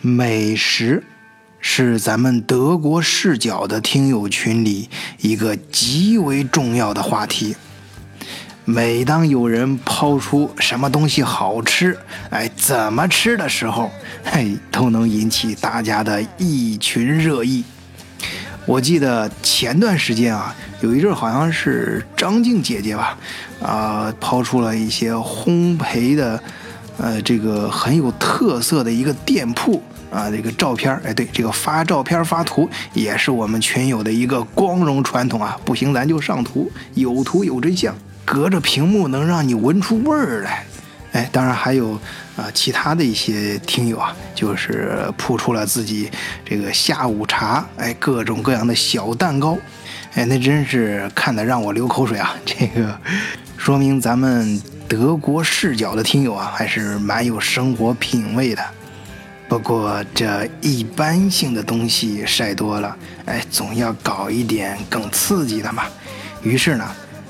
美食是咱们德国视角的听友群里一个极为重要的话题。每当有人抛出什么东西好吃，哎，怎么吃的时候，嘿，都能引起大家的一群热议。我记得前段时间啊，有一阵好像是张静姐姐吧，啊，抛出了一些烘焙的，呃，这个很有特色的一个店铺啊，这个照片哎，对，这个发照片发图也是我们群友的一个光荣传统啊。不行，咱就上图，有图有真相。隔着屏幕能让你闻出味儿来，哎，当然还有啊，其他的一些听友啊，就是铺出了自己这个下午茶，哎，各种各样的小蛋糕，哎，那真是看得让我流口水啊！这个说明咱们德国视角的听友啊，还是蛮有生活品味的。不过这一般性的东西晒多了，哎，总要搞一点更刺激的嘛。于是呢。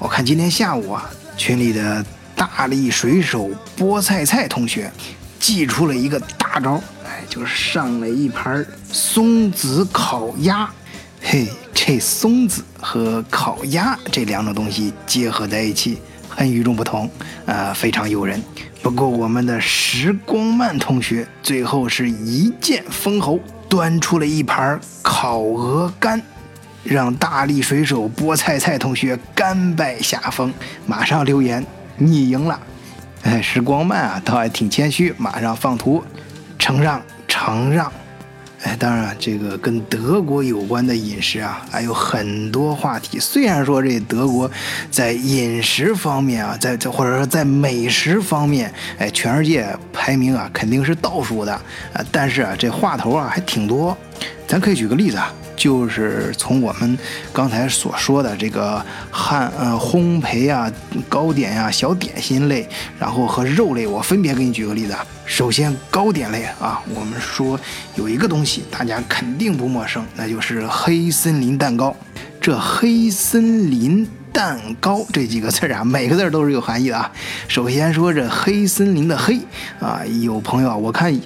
我看今天下午啊，群里的大力水手菠菜菜同学寄出了一个大招，哎，就是上了一盘松子烤鸭。嘿，这松子和烤鸭这两种东西结合在一起，很与众不同，呃，非常诱人。不过我们的时光慢同学最后是一剑封喉，端出了一盘烤鹅肝。让大力水手菠菜菜同学甘拜下风，马上留言你赢了。哎，时光慢啊，倒还挺谦虚，马上放图，承让承让。哎，当然这个跟德国有关的饮食啊，还有很多话题。虽然说这德国在饮食方面啊，在这或者说在美食方面，哎，全世界排名啊肯定是倒数的啊，但是啊这话头啊还挺多。咱可以举个例子啊。就是从我们刚才所说的这个汉呃烘焙啊、糕点呀、小点心类，然后和肉类，我分别给你举个例子啊。首先糕点类啊，我们说有一个东西大家肯定不陌生，那就是黑森林蛋糕。这黑森林蛋糕这几个字啊，每个字都是有含义的啊。首先说这黑森林的黑啊，有朋友啊，我看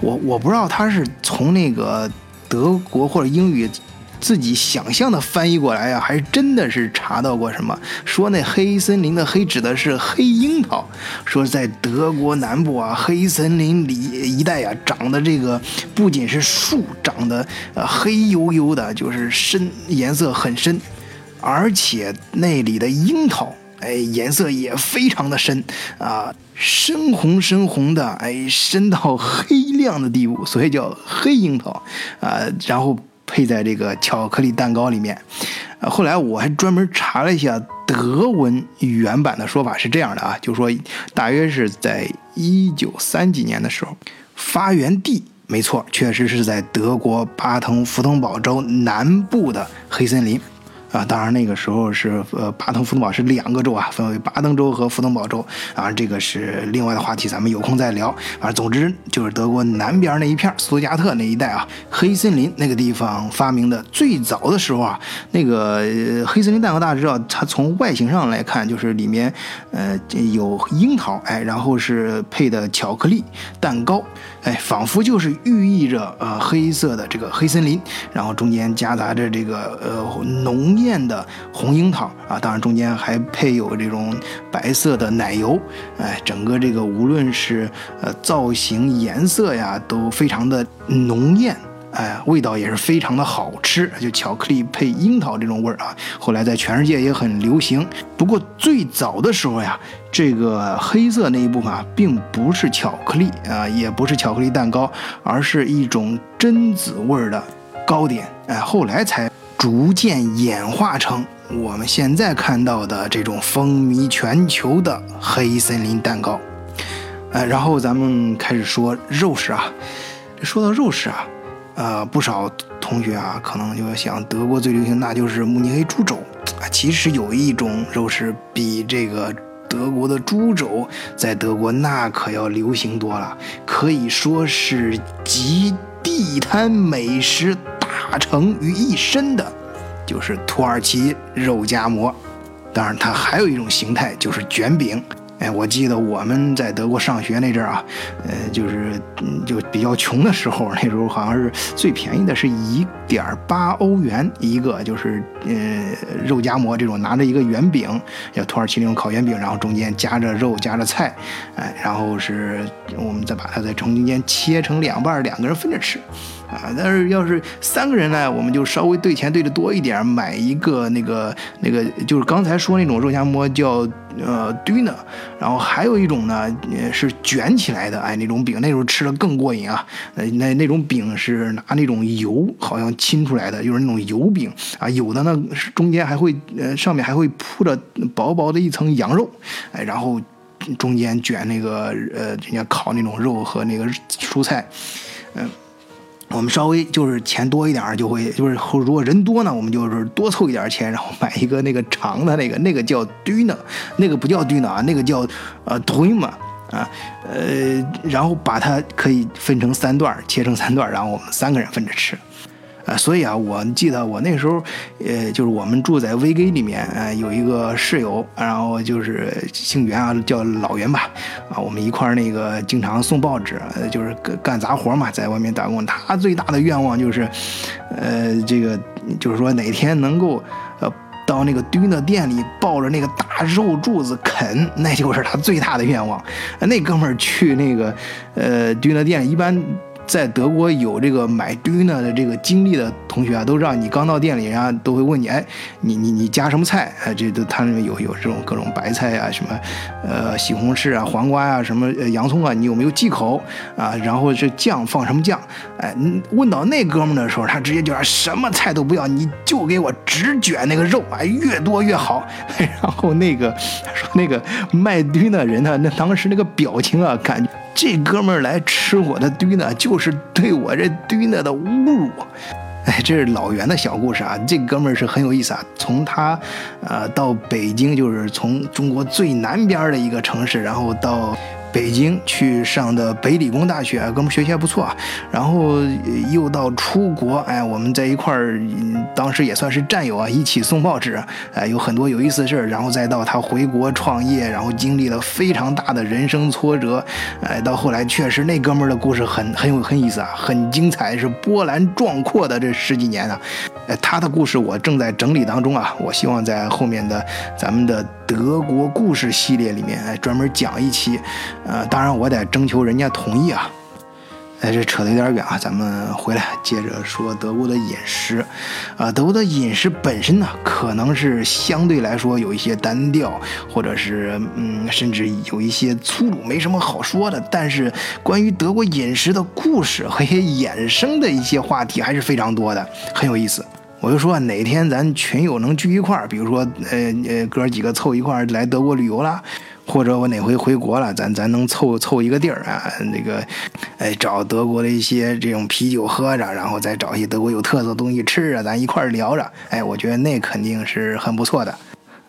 我我不知道他是从那个。德国或者英语自己想象的翻译过来呀，还真的是查到过什么？说那黑森林的黑指的是黑樱桃，说在德国南部啊，黑森林里一带啊，长的这个不仅是树长得呃黑黝黝的，就是深颜色很深，而且那里的樱桃。哎，颜色也非常的深啊，深红深红的，哎，深到黑亮的地步，所以叫黑樱桃啊。然后配在这个巧克力蛋糕里面。后来我还专门查了一下德文原版的说法是这样的啊，就说大约是在一九三几年的时候，发源地没错，确实是在德国巴登符腾堡州南部的黑森林。啊，当然那个时候是呃，巴登符腾堡是两个州啊，分为巴登州和符腾堡州。啊，这个是另外的话题，咱们有空再聊。啊，总之就是德国南边那一片，苏加特那一带啊，黑森林那个地方发明的。最早的时候啊，那个黑森林蛋糕大家知道，它从外形上来看，就是里面呃有樱桃，哎，然后是配的巧克力蛋糕，哎，仿佛就是寓意着呃黑色的这个黑森林，然后中间夹杂着这个呃浓。艳的红樱桃啊，当然中间还配有这种白色的奶油，哎，整个这个无论是呃造型、颜色呀，都非常的浓艳，哎，味道也是非常的好吃，就巧克力配樱桃这种味儿啊。后来在全世界也很流行。不过最早的时候呀，这个黑色那一部分啊，并不是巧克力啊，也不是巧克力蛋糕，而是一种榛子味儿的糕点，哎，后来才。逐渐演化成我们现在看到的这种风靡全球的黑森林蛋糕，哎，然后咱们开始说肉食啊。说到肉食啊，呃，不少同学啊，可能就想德国最流行那就是慕尼黑猪肘。其实有一种肉食比这个德国的猪肘在德国那可要流行多了，可以说是集地摊美食。大成于一身的，就是土耳其肉夹馍。当然，它还有一种形态，就是卷饼。哎，我记得我们在德国上学那阵儿啊，呃，就是就比较穷的时候，那时候好像是最便宜的是一点八欧元一个，就是呃肉夹馍这种，拿着一个圆饼，叫土耳其那种烤圆饼，然后中间夹着肉夹着菜，哎，然后是我们再把它再从中间切成两半，两个人分着吃。啊，但是要是三个人呢，我们就稍微兑钱兑的多一点，买一个那个那个，就是刚才说那种肉夹馍叫呃 döner，然后还有一种呢是卷起来的，哎，那种饼那时候吃的更过瘾啊。那那那种饼是拿那种油好像浸出来的，就是那种油饼啊，有的呢是中间还会呃上面还会铺着薄薄的一层羊肉，哎，然后中间卷那个呃人家烤那种肉和那个蔬菜，嗯。我们稍微就是钱多一点就会就是如果人多呢，我们就是多凑一点钱，然后买一个那个长的那个，那个叫 duna，那个不叫 duna 啊，那个叫呃 d o 嘛啊，呃，然后把它可以分成三段，切成三段，然后我们三个人分着吃。啊，所以啊，我记得我那时候，呃，就是我们住在 VG 里面，呃，有一个室友，然后就是姓袁啊，叫老袁吧，啊，我们一块儿那个经常送报纸，就是干干杂活嘛，在外面打工。他最大的愿望就是，呃，这个就是说哪天能够，呃，到那个堆的店里抱着那个大肉柱子啃，那就是他最大的愿望。那哥们儿去那个，呃，堆的店一般。在德国有这个买 döner 的这个经历的同学啊，都让你刚到店里，人家都会问你，哎，你你你加什么菜？哎，这都他们有有这种各种白菜啊，什么，呃，西红柿啊，黄瓜啊，什么洋葱啊，你有没有忌口啊？然后这酱放什么酱？哎，问到那哥们的时候，他直接就说什么菜都不要，你就给我只卷那个肉，哎，越多越好。然后那个说那个卖 döner 人呢，那当时那个表情啊，感觉。这哥们儿来吃我的堆呢，就是对我这堆呢的侮辱。哎，这是老袁的小故事啊。这哥们儿是很有意思啊。从他，呃，到北京，就是从中国最南边的一个城市，然后到。北京去上的北理工大学，哥们学习还不错啊。然后又到出国，哎，我们在一块儿，当时也算是战友啊，一起送报纸，哎，有很多有意思的事儿。然后再到他回国创业，然后经历了非常大的人生挫折，哎，到后来确实那哥们儿的故事很很有很意思啊，很精彩，是波澜壮阔的这十几年啊。哎，他的故事我正在整理当中啊，我希望在后面的咱们的德国故事系列里面，哎，专门讲一期。呃，当然我得征求人家同意啊。哎，这扯得有点远啊，咱们回来接着说德国的饮食。啊，德国的饮食本身呢，可能是相对来说有一些单调，或者是嗯，甚至有一些粗鲁，没什么好说的。但是关于德国饮食的故事和一些衍生的一些话题还是非常多的，很有意思。我就说哪天咱群友能聚一块儿，比如说呃呃哥几个凑一块儿来德国旅游了。或者我哪回回国了，咱咱能凑凑一个地儿啊？那个，哎，找德国的一些这种啤酒喝着，然后再找一些德国有特色的东西吃着，咱一块儿聊着。哎，我觉得那肯定是很不错的，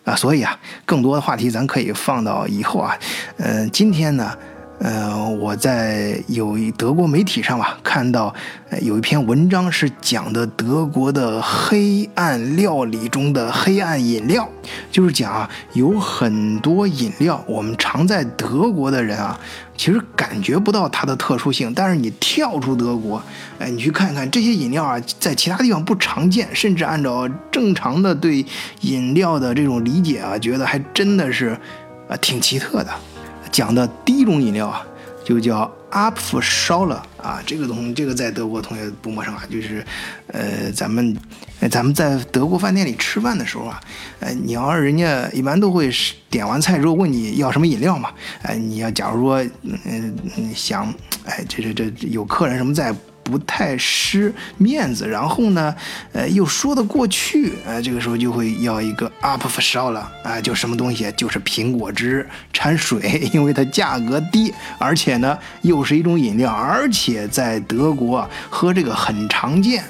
啊，所以啊，更多的话题咱可以放到以后啊。嗯，今天呢。呃，我在有一德国媒体上吧看到，有一篇文章是讲的德国的黑暗料理中的黑暗饮料，就是讲啊，有很多饮料，我们常在德国的人啊，其实感觉不到它的特殊性，但是你跳出德国，哎，你去看看这些饮料啊，在其他地方不常见，甚至按照正常的对饮料的这种理解啊，觉得还真的是，啊，挺奇特的。讲的第一种饮料啊，就叫阿普烧了啊，这个东这个在德国同学不陌生啊，就是，呃，咱们，咱们在德国饭店里吃饭的时候啊，呃，你要人家一般都会点完菜之后问你要什么饮料嘛，哎，你要假如说，嗯，想，哎，这这这有客人什么在。不太失面子，然后呢，呃，又说得过去，呃，这个时候就会要一个 up for show 了，啊，就什么东西，就是苹果汁掺水，因为它价格低，而且呢又是一种饮料，而且在德国喝这个很常见。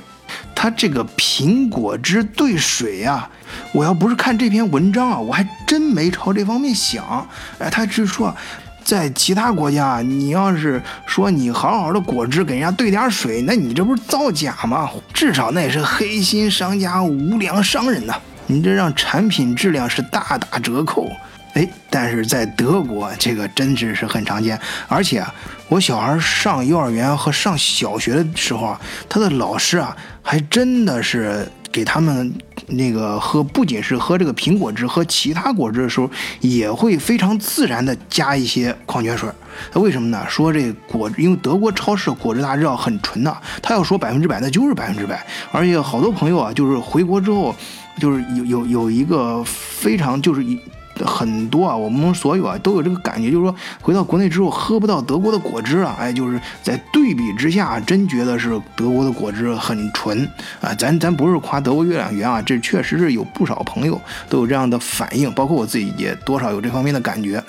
它这个苹果汁兑水啊，我要不是看这篇文章啊，我还真没朝这方面想。哎，他是说。在其他国家，你要是说你好好的果汁给人家兑点水，那你这不是造假吗？至少那也是黑心商家、无良商人呐！你这让产品质量是大打折扣。哎，但是在德国这个真是是很常见，而且啊，我小孩上幼儿园和上小学的时候啊，他的老师啊还真的是给他们那个喝，不仅是喝这个苹果汁，喝其他果汁的时候也会非常自然的加一些矿泉水。为什么呢？说这果，因为德国超市果汁大家知道很纯的，他要说百分之百，那就是百分之百。而且好多朋友啊，就是回国之后，就是有有有一个非常就是一。很多啊，我们所有啊都有这个感觉，就是说回到国内之后喝不到德国的果汁啊，哎，就是在对比之下，真觉得是德国的果汁很纯啊。咱咱不是夸德国月亮圆啊，这确实是有不少朋友都有这样的反应，包括我自己也多少有这方面的感觉，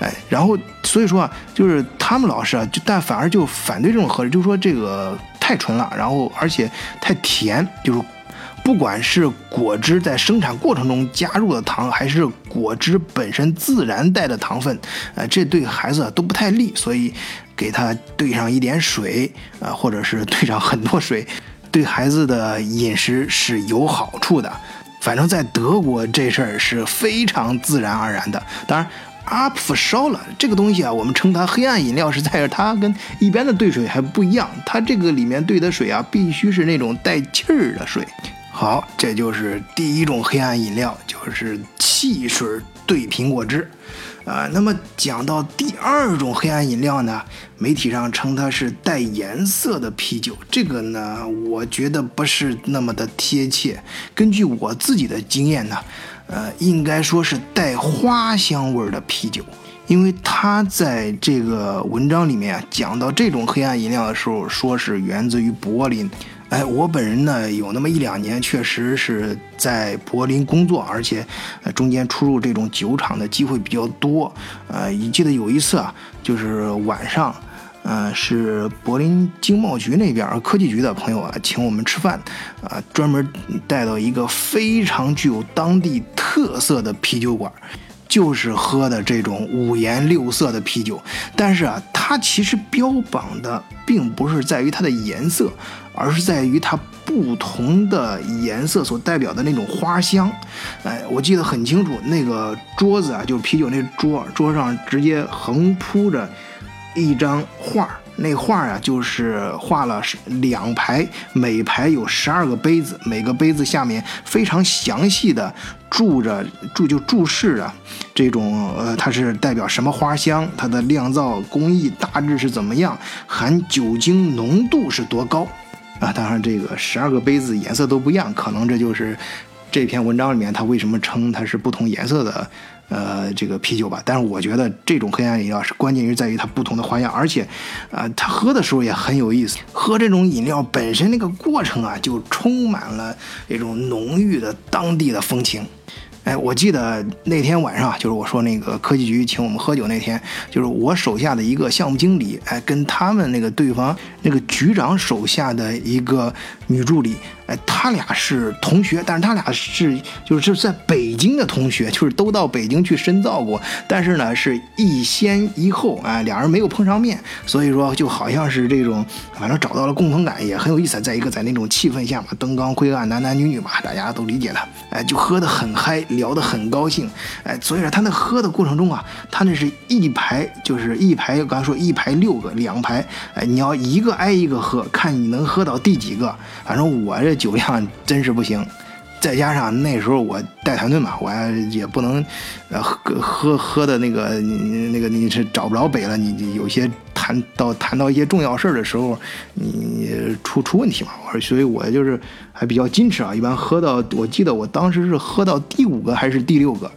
哎，然后所以说啊，就是他们老师啊，就但反而就反对这种喝，就是说这个太纯了，然后而且太甜，就是。不管是果汁在生产过程中加入的糖，还是果汁本身自然带的糖分，呃，这对孩子都不太利，所以给他兑上一点水，啊，或者是兑上很多水，对孩子的饮食是有好处的。反正，在德国这事儿是非常自然而然的。当然，阿普烧了这个东西啊，我们称它黑暗饮料，是在于它跟一般的兑水还不一样，它这个里面兑的水啊，必须是那种带气儿的水。好，这就是第一种黑暗饮料，就是汽水兑苹果汁，啊，那么讲到第二种黑暗饮料呢，媒体上称它是带颜色的啤酒，这个呢，我觉得不是那么的贴切。根据我自己的经验呢，呃，应该说是带花香味的啤酒，因为他在这个文章里面啊讲到这种黑暗饮料的时候，说是源自于柏林。哎，我本人呢有那么一两年，确实是在柏林工作，而且中间出入这种酒厂的机会比较多。呃，你记得有一次啊，就是晚上，呃，是柏林经贸局那边科技局的朋友啊，请我们吃饭，啊，专门带到一个非常具有当地特色的啤酒馆。就是喝的这种五颜六色的啤酒，但是啊，它其实标榜的并不是在于它的颜色，而是在于它不同的颜色所代表的那种花香。哎，我记得很清楚，那个桌子啊，就是啤酒那桌，桌上直接横铺着一张画。那画啊，就是画了两排，每排有十二个杯子，每个杯子下面非常详细的注着注就注释着这种呃，它是代表什么花香，它的酿造工艺大致是怎么样，含酒精浓度是多高啊？当然，这个十二个杯子颜色都不一样，可能这就是这篇文章里面它为什么称它是不同颜色的。呃，这个啤酒吧，但是我觉得这种黑暗饮料是关键是在于它不同的花样，而且，呃，它喝的时候也很有意思。喝这种饮料本身那个过程啊，就充满了一种浓郁的当地的风情。哎，我记得那天晚上，就是我说那个科技局请我们喝酒那天，就是我手下的一个项目经理，哎，跟他们那个对方那个局长手下的一个女助理。哎，他俩是同学，但是他俩是就是在北京的同学，就是都到北京去深造过，但是呢是一先一后，哎，俩人没有碰上面，所以说就好像是这种，反正找到了共同感，也很有意思。再一个在那种气氛下嘛，灯光灰暗，男男女女嘛，大家都理解了，哎，就喝得很嗨，聊得很高兴，哎，所以说他那喝的过程中啊，他那是一排就是一排，刚才说一排六个，两排，哎，你要一个挨一个喝，看你能喝到第几个，反正我这。酒量真是不行，再加上那时候我带团队嘛，我也不能，呃，喝喝喝的那个你，那个你是找不着北了。你有些谈到谈到一些重要事儿的时候，你出出问题嘛。我说，所以我就是还比较矜持啊。一般喝到，我记得我当时是喝到第五个还是第六个，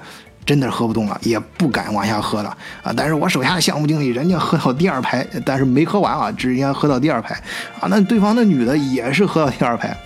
真的喝不动了，也不敢往下喝了啊。但是我手下的项目经理人家喝到第二排，但是没喝完啊，直接喝到第二排啊。那对方那女的也是喝到第二排。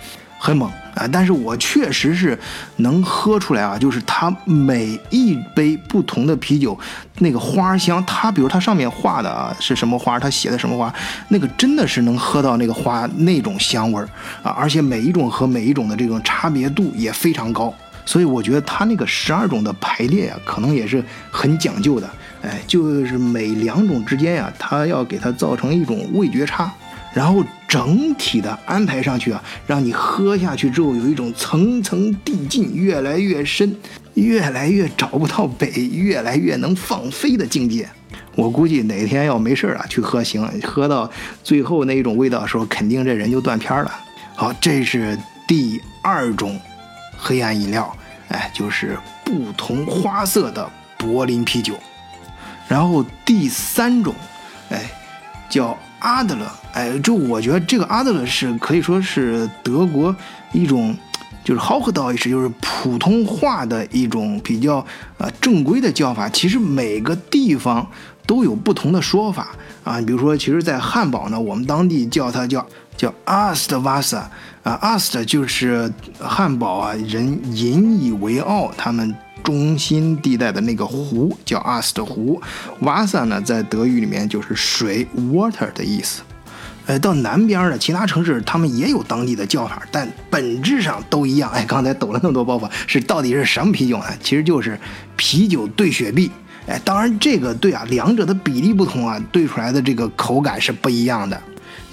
很猛啊！但是我确实是能喝出来啊，就是它每一杯不同的啤酒，那个花香，它比如它上面画的啊是什么花，它写的什么花，那个真的是能喝到那个花那种香味儿啊！而且每一种和每一种的这种差别度也非常高，所以我觉得它那个十二种的排列啊，可能也是很讲究的。哎，就是每两种之间呀，它要给它造成一种味觉差。然后整体的安排上去啊，让你喝下去之后有一种层层递进、越来越深、越来越找不到北、越来越能放飞的境界。我估计哪天要没事啊，去喝行，喝到最后那一种味道的时候，肯定这人就断片了。好，这是第二种黑暗饮料，哎，就是不同花色的柏林啤酒。然后第三种，哎，叫阿德勒，哎，就我觉得这个阿德勒是可以说是德国一种，就是 h o c h d e u t 就是普通话的一种比较呃正规的叫法。其实每个地方都有不同的说法啊。比如说，其实，在汉堡呢，我们当地叫它叫叫 Astwasser 啊，Ast 就是汉堡啊人引以为傲，他们。中心地带的那个湖叫阿斯特湖瓦萨呢，在德语里面就是水 （water） 的意思。呃，到南边的其他城市，他们也有当地的叫法，但本质上都一样。哎，刚才抖了那么多包袱，是到底是什么啤酒呢？其实就是啤酒兑雪碧。哎，当然这个对啊，两者的比例不同啊，兑出来的这个口感是不一样的。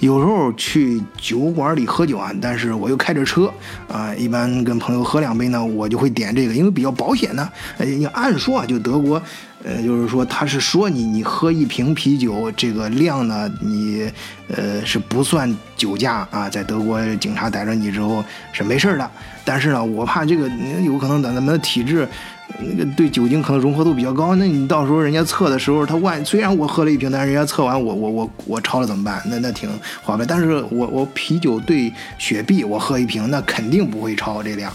有时候去酒馆里喝酒啊，但是我又开着车啊，一般跟朋友喝两杯呢，我就会点这个，因为比较保险呢。哎，你按说啊，就德国，呃，就是说他是说你你喝一瓶啤酒这个量呢，你呃是不算酒驾啊，在德国警察逮着你之后是没事的。但是呢，我怕这个有可能咱咱们的体质。那个对酒精可能融合度比较高，那你到时候人家测的时候，他万虽然我喝了一瓶，但是人家测完我我我我超了怎么办？那那挺划不但是我我啤酒兑雪碧，我喝一瓶，那肯定不会超这量。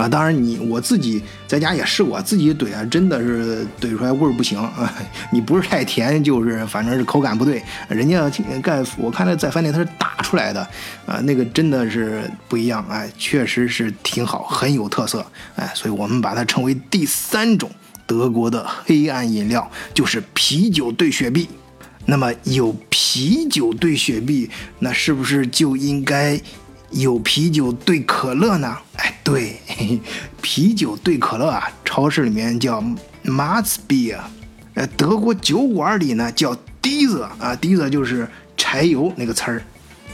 啊，当然你我自己在家也试过，自己怼啊，真的是怼出来味儿不行啊。你不是太甜，就是反正是口感不对。人家盖我看那在饭店他是打出来的，啊，那个真的是不一样，哎，确实是挺好，很有特色，哎，所以我们把它称为第三种德国的黑暗饮料，就是啤酒兑雪碧。那么有啤酒兑雪碧，那是不是就应该？有啤酒兑可乐呢？哎，对，啤酒兑可乐啊，超市里面叫 m a z Beer，呃，德国酒馆里呢叫 Diesel 啊，Diesel 就是柴油那个词儿，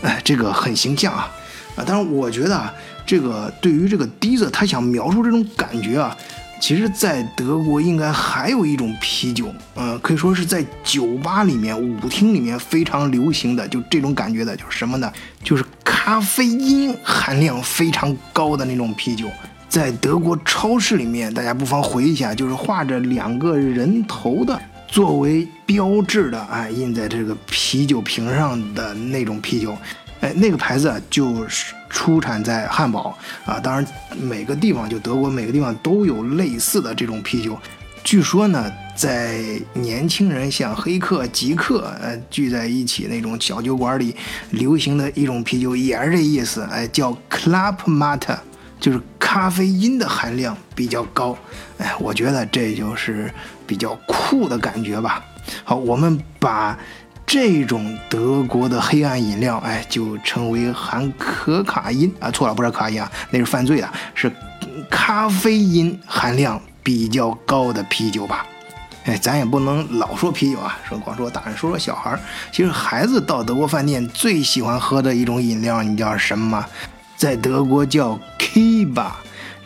哎，这个很形象啊，啊，但是我觉得啊，这个对于这个 Diesel，他想描述这种感觉啊。其实，在德国应该还有一种啤酒，呃，可以说是在酒吧里面、舞厅里面非常流行的，就这种感觉的，就是什么呢？就是咖啡因含量非常高的那种啤酒。在德国超市里面，大家不妨回忆一下，就是画着两个人头的作为标志的，哎，印在这个啤酒瓶上的那种啤酒。哎，那个牌子就是出产在汉堡啊，当然每个地方就德国每个地方都有类似的这种啤酒。据说呢，在年轻人像黑客、极客呃聚在一起那种小酒馆里流行的一种啤酒也是这意思，哎，叫 Club Mate，就是咖啡因的含量比较高。哎，我觉得这就是比较酷的感觉吧。好，我们把。这种德国的黑暗饮料，哎，就称为含可卡因啊，错了，不是可卡因啊，那是犯罪的，是咖啡因含量比较高的啤酒吧？哎，咱也不能老说啤酒啊，说光说大人，说说小孩儿。其实孩子到德国饭店最喜欢喝的一种饮料，你知道什么吗？在德国叫 Kiba，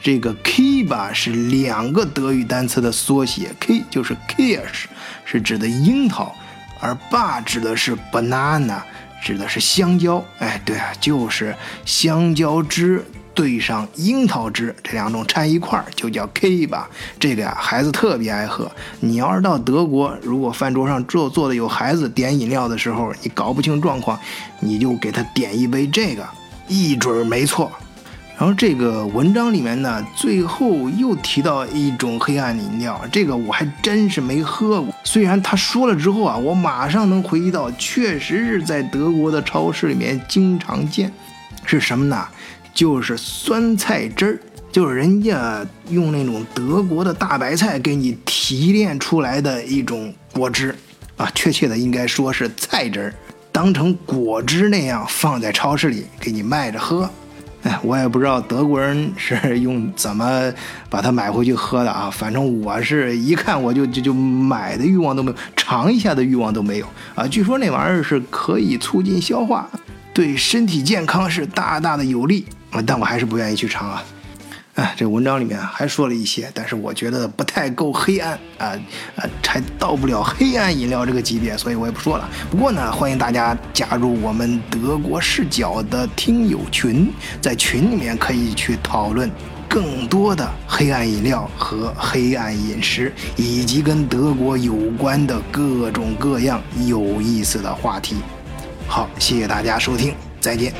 这个 Kiba 是两个德语单词的缩写，K 就是 k i r s h 是指的樱桃。而爸指的是 banana，指的是香蕉。哎，对啊，就是香蕉汁兑上樱桃汁，这两种掺一块儿就叫 K 吧。这个呀，孩子特别爱喝。你要是到德国，如果饭桌上坐坐的有孩子点饮料的时候，你搞不清状况，你就给他点一杯这个，一准没错。然后这个文章里面呢，最后又提到一种黑暗饮料，这个我还真是没喝过。虽然他说了之后啊，我马上能回忆到，确实是在德国的超市里面经常见。是什么呢？就是酸菜汁儿，就是人家用那种德国的大白菜给你提炼出来的一种果汁啊，确切的应该说是菜汁儿，当成果汁那样放在超市里给你卖着喝。哎，我也不知道德国人是用怎么把它买回去喝的啊。反正我是一看我就就就买的欲望都没有，尝一下的欲望都没有啊。据说那玩意儿是可以促进消化，对身体健康是大大的有利啊。但我还是不愿意去尝啊。哎，这文章里面还说了一些，但是我觉得不太够黑暗啊啊，还到不了黑暗饮料这个级别，所以我也不说了。不过呢，欢迎大家加入我们德国视角的听友群，在群里面可以去讨论更多的黑暗饮料和黑暗饮食，以及跟德国有关的各种各样有意思的话题。好，谢谢大家收听，再见。